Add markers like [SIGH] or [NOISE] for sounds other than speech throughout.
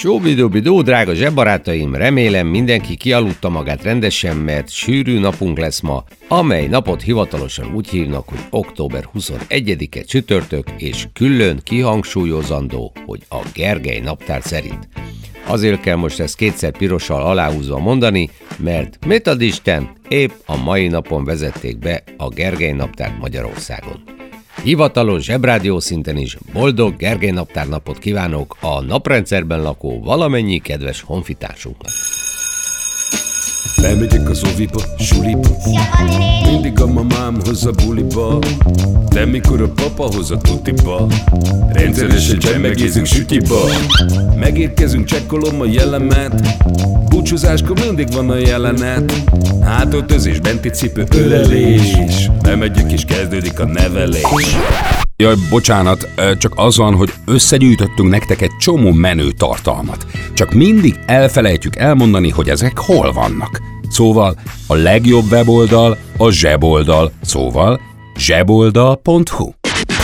Sóbidóbidó, drága zsebbarátaim, remélem mindenki kialudta magát rendesen, mert sűrű napunk lesz ma, amely napot hivatalosan úgy hívnak, hogy október 21-e csütörtök, és külön kihangsúlyozandó, hogy a Gergely naptár szerint. Azért kell most ezt kétszer pirossal aláhúzva mondani, mert mit ad Isten, épp a mai napon vezették be a Gergely naptárt Magyarországon. Hivatalos zsebrádió szinten is boldog Gergely naptár napot kívánok a naprendszerben lakó valamennyi kedves honfitársunknak. Bemegyek az oviba, suliba. Mindig a mamám hoz a buliba. De mikor a papa hoz a tutiba. Rendszeresen csemmegézünk sütiba. Megérkezünk, csekkolom a jellemet. Búcsúzáskor mindig van a jelenet. Hátöltözés, benti cipő, ölelés. Bemegyek és kezdődik a nevelés Jaj, bocsánat, csak az van, hogy összegyűjtöttünk nektek egy csomó menő tartalmat. Csak mindig elfelejtjük elmondani, hogy ezek hol vannak. Szóval a legjobb weboldal a zseboldal, szóval zseboldal.hu.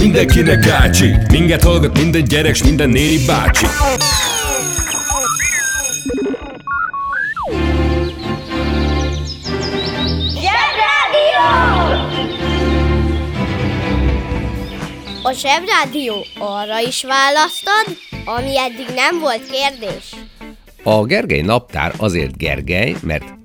mindenkinek ácsi Minket hallgat minden gyerek, s minden néri bácsi! A Zsebrádió arra is választad, ami eddig nem volt kérdés. A Gergely naptár azért Gergely, mert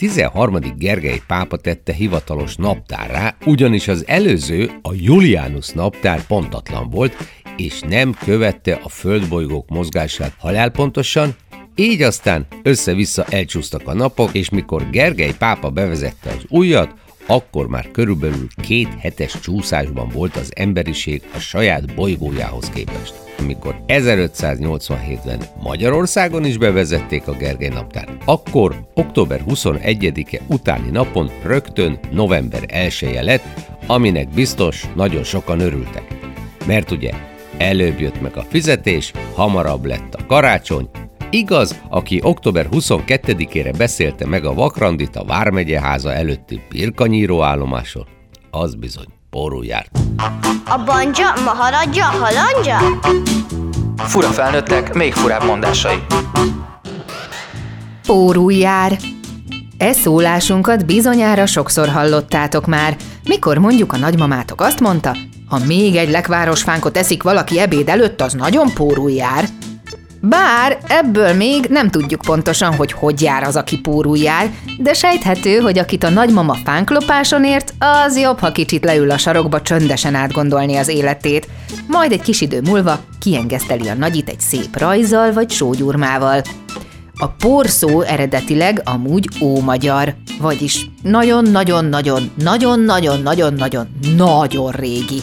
13. Gergely pápa tette hivatalos naptárrá, ugyanis az előző, a Julianus naptár pontatlan volt, és nem követte a földbolygók mozgását halálpontosan, így aztán össze-vissza elcsúsztak a napok, és mikor Gergely pápa bevezette az újat, akkor már körülbelül két hetes csúszásban volt az emberiség a saját bolygójához képest. Amikor 1587-ben Magyarországon is bevezették a Gergely naptárt, akkor október 21-e utáni napon rögtön november 1 lett, aminek biztos nagyon sokan örültek. Mert ugye előbb jött meg a fizetés, hamarabb lett a karácsony, Igaz, aki október 22-ére beszélte meg a Vakrandit a Vármegye háza előtti birkanyíró állomáson, az bizony porul járt. A banja, maharadja, halandja? Fura felnőttek, még furább mondásai. Pórúj jár. E szólásunkat bizonyára sokszor hallottátok már, mikor mondjuk a nagymamátok azt mondta, ha még egy lekvárosfánkot eszik valaki ebéd előtt, az nagyon pórúj jár. Bár ebből még nem tudjuk pontosan, hogy hogy jár az, aki jár, de sejthető, hogy akit a nagymama fánklopáson ért, az jobb, ha kicsit leül a sarokba csöndesen átgondolni az életét, majd egy kis idő múlva kiengeszteli a nagyit egy szép rajzzal vagy sógyurmával. A por szó eredetileg amúgy ómagyar, vagyis nagyon-nagyon-nagyon-nagyon-nagyon-nagyon-nagyon régi.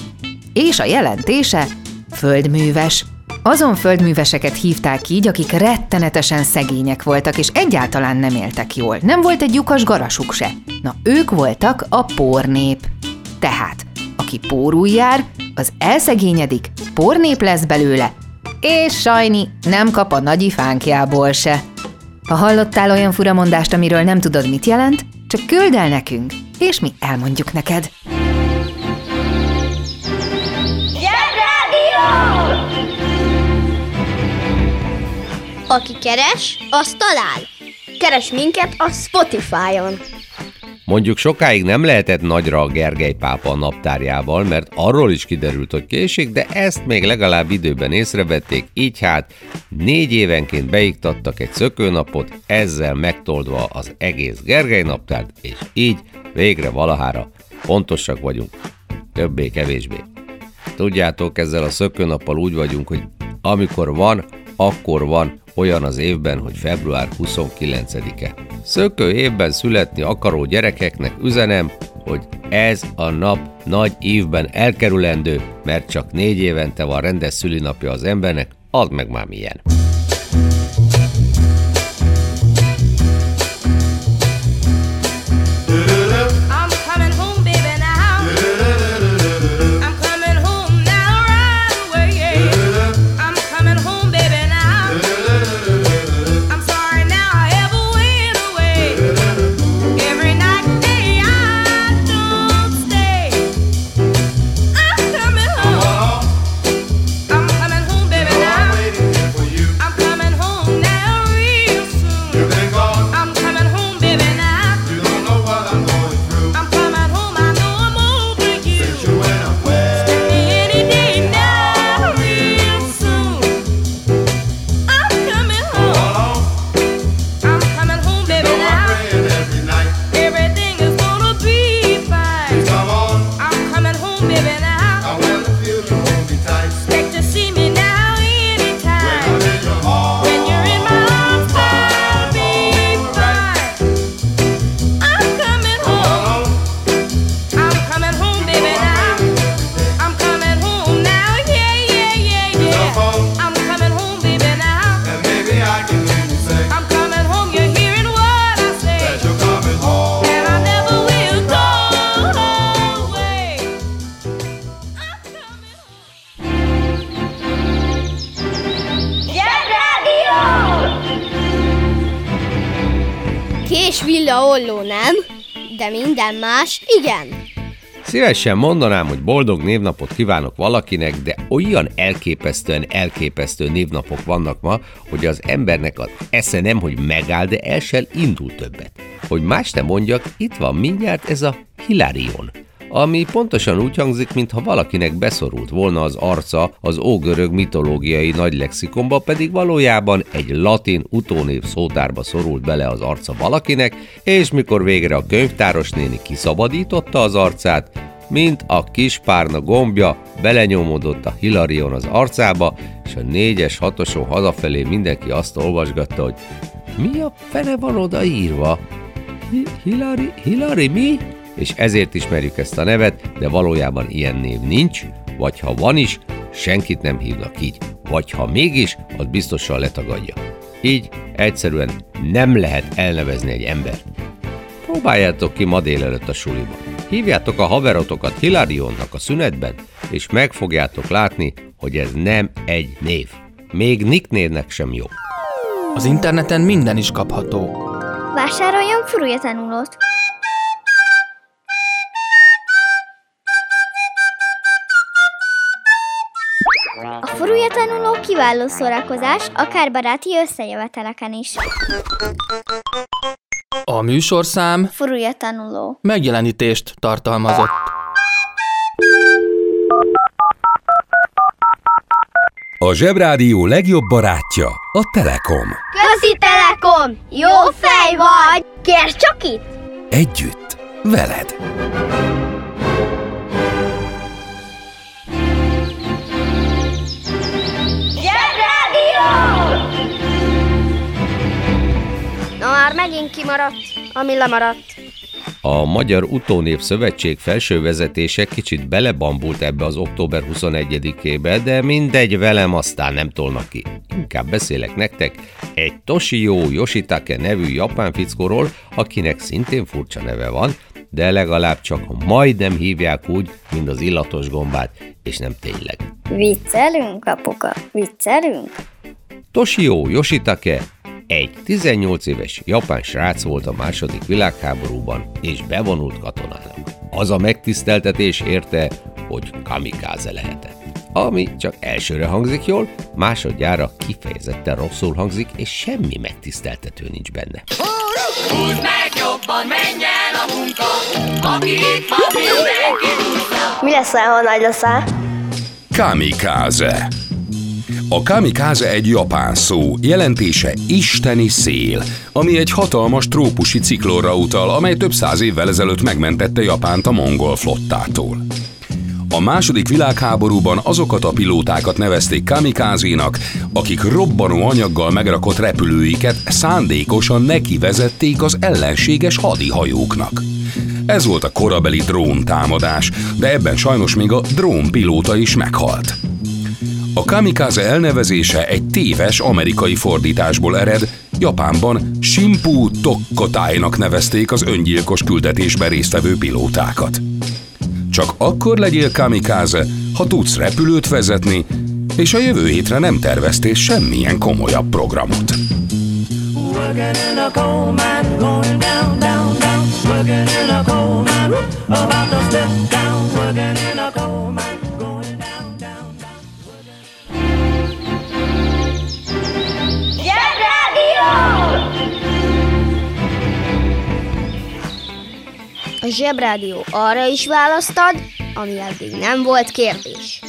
És a jelentése földműves. Azon földműveseket hívták így, akik rettenetesen szegények voltak, és egyáltalán nem éltek jól. Nem volt egy lyukas garasuk se. Na, ők voltak a pornép. Tehát, aki pórul jár, az elszegényedik, pornép lesz belőle, és sajni nem kap a nagyi fánkjából se. Ha hallottál olyan furamondást, amiről nem tudod, mit jelent, csak küld el nekünk, és mi elmondjuk neked. Aki keres, az talál. Keres minket a Spotify-on. Mondjuk sokáig nem lehetett nagyra a Gergely pápa a naptárjával, mert arról is kiderült, hogy késik, de ezt még legalább időben észrevették, így hát négy évenként beiktattak egy szökőnapot, ezzel megtoldva az egész Gergely naptárt, és így végre valahára pontosak vagyunk, többé-kevésbé. Tudjátok, ezzel a szökőnappal úgy vagyunk, hogy amikor van, akkor van, olyan az évben, hogy február 29-e. Szökő évben születni akaró gyerekeknek üzenem, hogy ez a nap nagy évben elkerülendő, mert csak négy évente van rendes szülinapja az embernek, az meg már milyen. Villa olló nem, de minden más igen. Szívesen mondanám, hogy boldog névnapot kívánok valakinek, de olyan elképesztően elképesztő névnapok vannak ma, hogy az embernek az esze nem, hogy megáll, de el sem indul többet. Hogy más nem mondjak, itt van mindjárt ez a Hilarion ami pontosan úgy hangzik, mintha valakinek beszorult volna az arca az ógörög mitológiai nagy lexikonba, pedig valójában egy latin utónév szótárba szorult bele az arca valakinek, és mikor végre a könyvtáros néni kiszabadította az arcát, mint a kis párna gombja belenyomódott a Hilarion az arcába, és a négyes hatoson hazafelé mindenki azt olvasgatta, hogy mi a fene van oda írva? Hilari, Hilari mi? És ezért ismerjük ezt a nevet, de valójában ilyen név nincs, vagy ha van is, senkit nem hívnak így, vagy ha mégis, az biztosan letagadja. Így egyszerűen nem lehet elnevezni egy embert. Próbáljátok ki ma délelőtt a suliba. Hívjátok a haverotokat Hilarionnak a szünetben, és meg fogjátok látni, hogy ez nem egy név. Még Nick névnek sem jó. Az interneten minden is kapható. Vásároljon furulja tanulót! Kiváló szórakozás, akár baráti összejöveteleken is. A műsorszám Furulja tanuló. megjelenítést tartalmazott. A Zsebrádió legjobb barátja a Telekom. Közi Telekom! Jó fej vagy! Kérd csak itt! Együtt, veled. Megint kimaradt, ami lemaradt. A Magyar Utónév Szövetség felső vezetése kicsit belebambult ebbe az október 21-ébe, de mindegy, velem aztán nem tolnak ki. Inkább beszélek nektek egy Toshio Yoshitake nevű japán fickóról, akinek szintén furcsa neve van, de legalább csak majdnem hívják úgy, mint az illatos gombát, és nem tényleg. Viccelünk, apuka? Viccelünk? Toshio Yoshitake egy 18 éves japán srác volt a második világháborúban, és bevonult katonának. Az a megtiszteltetés érte, hogy kamikáze lehetett. ami csak elsőre hangzik jól, másodjára kifejezetten rosszul hangzik, és semmi megtiszteltető nincs benne. Húzd meg jobban, menj el a munka, aki itt van, mindenki Mi lesz, ha nagy leszel? Kamikaze. A kamikaze egy japán szó, jelentése isteni szél, ami egy hatalmas trópusi ciklóra utal, amely több száz évvel ezelőtt megmentette Japánt a mongol flottától. A második világháborúban azokat a pilótákat nevezték kamikázénak, akik robbanó anyaggal megrakott repülőiket szándékosan nekivezették az ellenséges hadihajóknak. Ez volt a korabeli drón támadás, de ebben sajnos még a drónpilóta is meghalt. A kamikaze elnevezése egy téves amerikai fordításból ered, Japánban Shimpu Tokkotájnak nevezték az öngyilkos küldetésben résztvevő pilótákat. Csak akkor legyél kamikaze, ha tudsz repülőt vezetni, és a jövő hétre nem terveztél semmilyen komolyabb programot. Working in a coal mine, going down, down, down. Working in a coal mine, about to step down. Working in a coal A Zsebrádió arra is választad, ami eddig nem volt kérdés.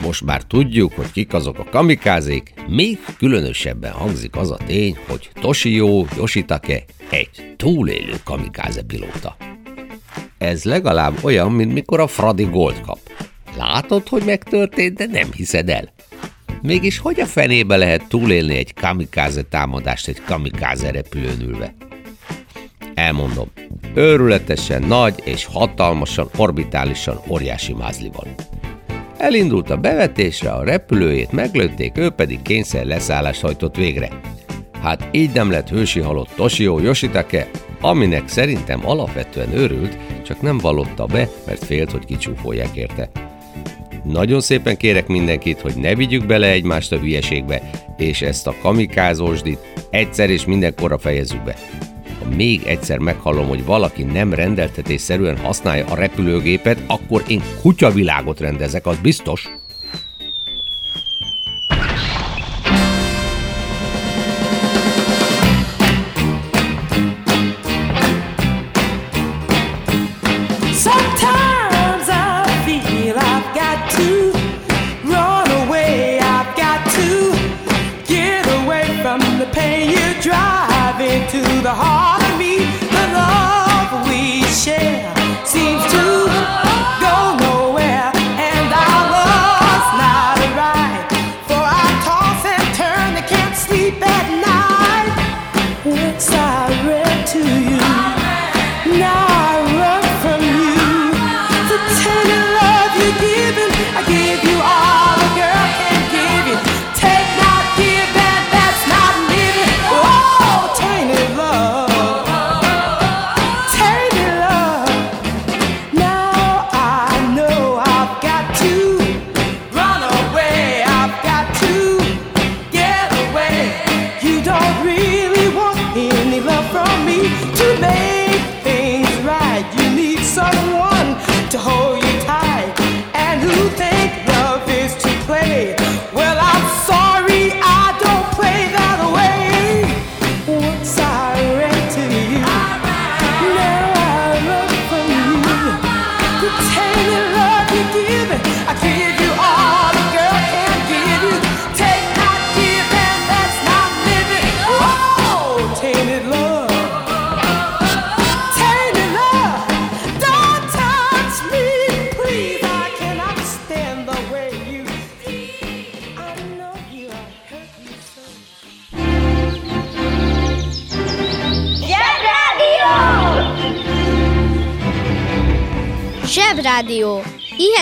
Most már tudjuk, hogy kik azok a kamikázék, még különösebben hangzik az a tény, hogy Toshio Yoshitake egy túlélő kamikáze pilóta. Ez legalább olyan, mint mikor a Fradi Gold kap. Látod, hogy megtörtént, de nem hiszed el. Mégis hogy a fenébe lehet túlélni egy kamikáze támadást egy kamikáze repülőn ülve? Elmondom, őrületesen nagy és hatalmasan, orbitálisan óriási mázli van. Elindult a bevetésre, a repülőjét meglőtték, ő pedig kényszer leszállást hajtott végre. Hát így nem lett hősi halott Toshio Yoshitake, aminek szerintem alapvetően őrült, csak nem vallotta be, mert félt, hogy kicsúfolják érte. Nagyon szépen kérek mindenkit, hogy ne vigyük bele egymást a hülyeségbe, és ezt a kamikázósdit egyszer és mindenkorra fejezzük be. Ha még egyszer meghallom, hogy valaki nem rendeltetésszerűen használja a repülőgépet, akkor én kutyavilágot rendezek, az biztos.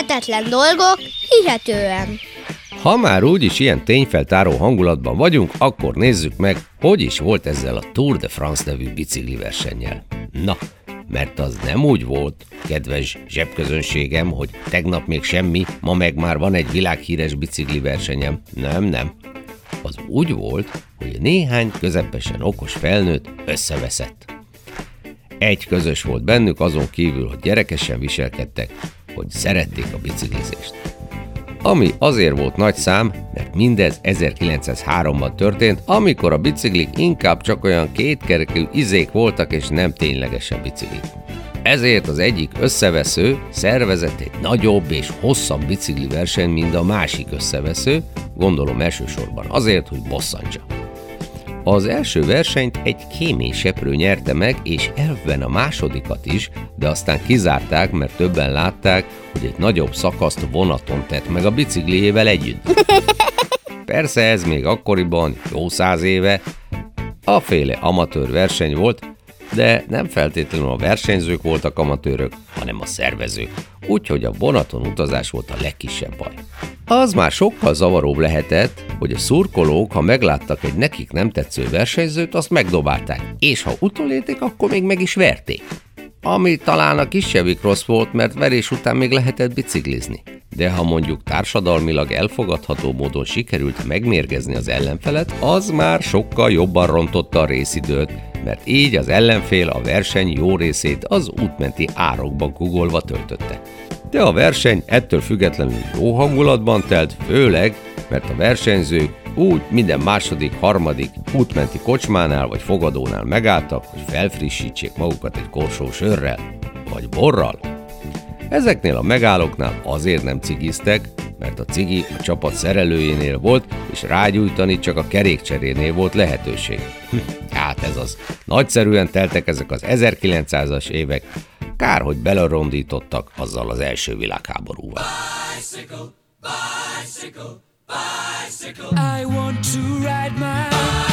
Hihetetlen dolgok, hihetően. Ha már úgyis ilyen tényfeltáró hangulatban vagyunk, akkor nézzük meg, hogy is volt ezzel a Tour de France nevű bicikli versennyel. Na, mert az nem úgy volt, kedves zsebközönségem, hogy tegnap még semmi, ma meg már van egy világhíres bicikli versenyem. Nem, nem. Az úgy volt, hogy néhány közepesen okos felnőtt összeveszett. Egy közös volt bennük azon kívül, hogy gyerekesen viselkedtek, hogy szerették a biciklizést. ami azért volt nagy szám, mert mindez 1903-ban történt, amikor a biciklik inkább csak olyan kétkerekű izék voltak, és nem ténylegesen biciklik. Ezért az egyik összevesző szervezett egy nagyobb és hosszabb bicikli verseny, mint a másik összevesző, gondolom elsősorban azért, hogy bosszantsa. Az első versenyt egy kéményseprő nyerte meg, és elvben a másodikat is, de aztán kizárták, mert többen látták, hogy egy nagyobb szakaszt vonaton tett meg a bicikliével együtt. [LAUGHS] Persze ez még akkoriban, jó száz éve, a féle amatőr verseny volt, de nem feltétlenül a versenyzők voltak amatőrök, hanem a szervezők, úgyhogy a vonaton utazás volt a legkisebb baj. Az már sokkal zavaróbb lehetett, hogy a szurkolók, ha megláttak egy nekik nem tetsző versenyzőt, azt megdobálták, és ha utolérték, akkor még meg is verték. Ami talán a kisebbik rossz volt, mert verés után még lehetett biciklizni. De ha mondjuk társadalmilag elfogadható módon sikerült megmérgezni az ellenfelet, az már sokkal jobban rontotta a részidőt, mert így az ellenfél a verseny jó részét az útmenti árokban kugolva töltötte. De a verseny ettől függetlenül jó hangulatban telt, főleg, mert a versenyzők úgy minden második, harmadik útmenti kocsmánál vagy fogadónál megálltak, hogy felfrissítsék magukat egy korsó sörrel, vagy borral. Ezeknél a megállóknál azért nem cigiztek, mert a cigi a csapat szerelőjénél volt, és rágyújtani csak a kerékcserénél volt lehetőség. hát ez az. Nagyszerűen teltek ezek az 1900-as évek, kár, hogy belerondítottak azzal az első világháborúval. Bicycle, bicycle, bicycle. I want to ride my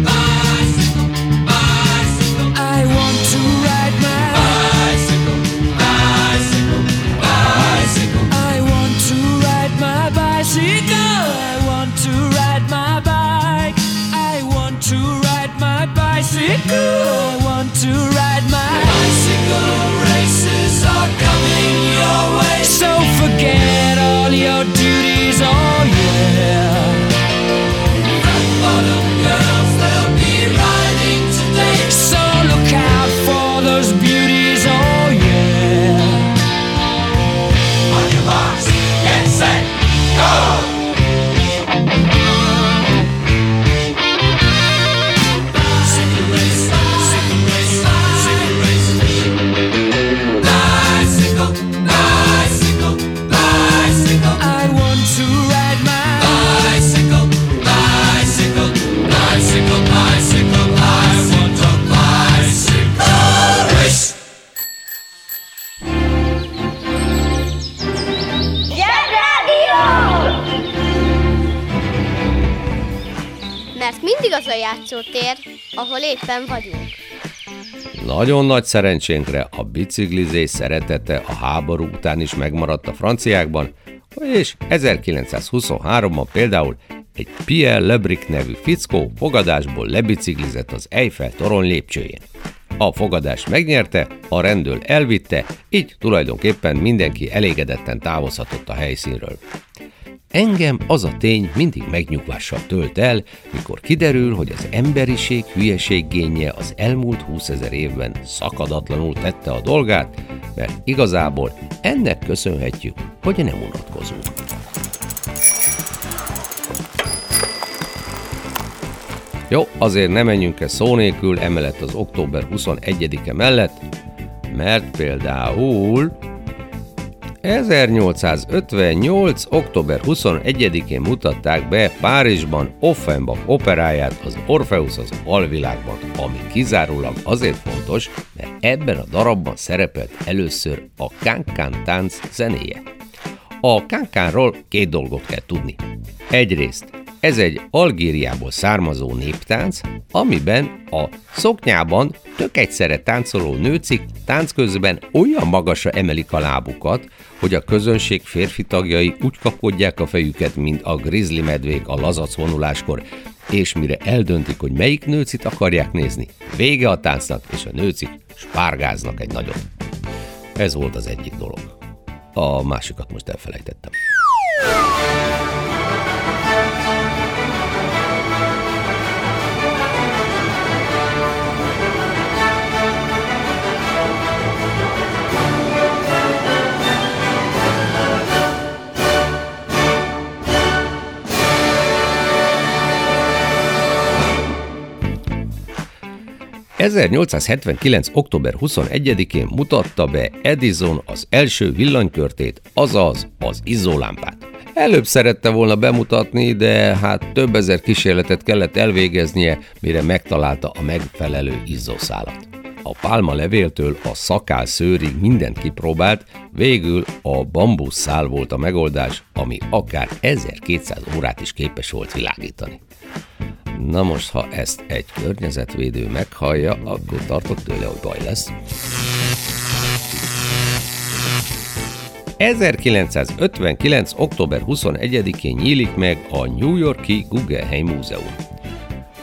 bicycle. Mert mindig az a játszótér, ahol éppen vagyunk. Nagyon nagy szerencsénkre a biciklizés szeretete a háború után is megmaradt a franciákban, és 1923-ban például egy Pierre Lebric nevű fickó fogadásból lebiciklizett az Eiffel torony lépcsőjén. A fogadást megnyerte, a rendőr elvitte, így tulajdonképpen mindenki elégedetten távozhatott a helyszínről. Engem az a tény mindig megnyugvással tölt el, mikor kiderül, hogy az emberiség hülyeséggénye az elmúlt 20 ezer évben szakadatlanul tette a dolgát, mert igazából ennek köszönhetjük, hogy nem unatkozunk. Jó, azért nem menjünk el szó nélkül emellett az október 21-e mellett, mert például 1858. október 21-én mutatták be Párizsban Offenbach operáját az Orpheus az alvilágban, ami kizárólag azért fontos, mert ebben a darabban szerepelt először a kánkán tánc zenéje. A kánkánról két dolgot kell tudni. Egyrészt Ez egy Algériából származó néptánc, amiben a szoknyában tök egyszerre táncoló nőcik tánc közben olyan magasra emelik a lábukat, hogy a közönség férfi tagjai úgy kapkodják a fejüket, mint a grizzly medvék a lazac vonuláskor, és mire eldöntik, hogy melyik nőcit akarják nézni, vége a táncnak, és a nőcik spárgáznak egy nagyot. Ez volt az egyik dolog. A másikat most elfelejtettem. 1879. október 21-én mutatta be Edison az első villanykörtét, azaz az izzólámpát. Előbb szerette volna bemutatni, de hát több ezer kísérletet kellett elvégeznie, mire megtalálta a megfelelő izzószálat. A pálma levéltől a szakál szőrig mindent kipróbált, végül a bambuszszál volt a megoldás, ami akár 1200 órát is képes volt világítani. Na most, ha ezt egy környezetvédő meghallja, akkor tartok tőle, hogy baj lesz. 1959. október 21-én nyílik meg a New Yorki Guggenheim Múzeum.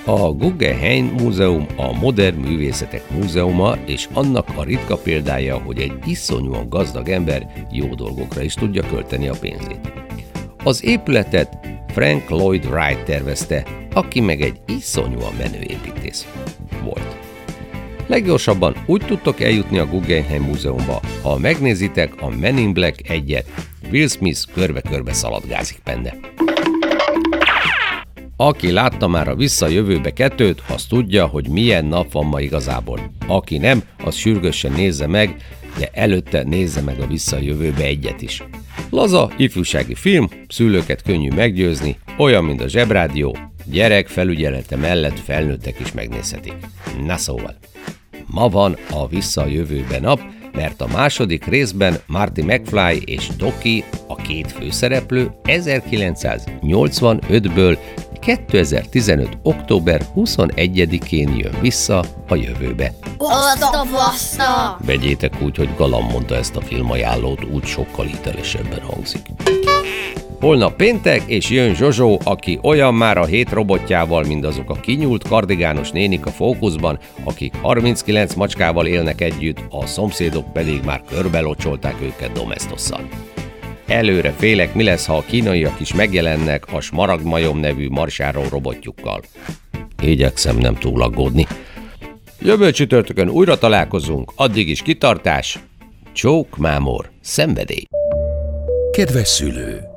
A Guggenheim Múzeum a modern művészetek múzeuma, és annak a ritka példája, hogy egy iszonyúan gazdag ember jó dolgokra is tudja költeni a pénzét. Az épületet Frank Lloyd Wright tervezte, aki meg egy iszonyúan menő építész volt. Leggyorsabban úgy tudtok eljutni a Guggenheim Múzeumba, ha megnézitek a Men in Black 1-et, Will Smith körbe-körbe szaladgázik benne. Aki látta már a Visszajövőbe kettőt, az tudja, hogy milyen nap van ma igazából. Aki nem, az sürgősen nézze meg, de előtte nézze meg a Visszajövőbe egyet is. Laza, ifjúsági film, szülőket könnyű meggyőzni, olyan, mint a Zsebrádió, gyerek felügyelete mellett felnőttek is megnézhetik. Na szóval, ma van a Vissza a jövőbe nap, mert a második részben Marty McFly és Doki, a két főszereplő 1985-ből 2015. október 21-én jön vissza a jövőbe. Azt a baszta! Vegyétek úgy, hogy Galam mondta ezt a filmajánlót, úgy sokkal hitelesebben hangzik. Holnap péntek, és jön Zsozsó, aki olyan már a hét robotjával, mint azok a kinyúlt kardigános nénik a fókuszban, akik 39 macskával élnek együtt, a szomszédok pedig már körbelocsolták őket domestosszal. Előre félek, mi lesz, ha a kínaiak is megjelennek a Smaragdmajom nevű marsáró robotjukkal. Igyekszem nem túl aggódni. Jövő csütörtökön újra találkozunk, addig is kitartás, csók mámor, szenvedély. Kedves szülő!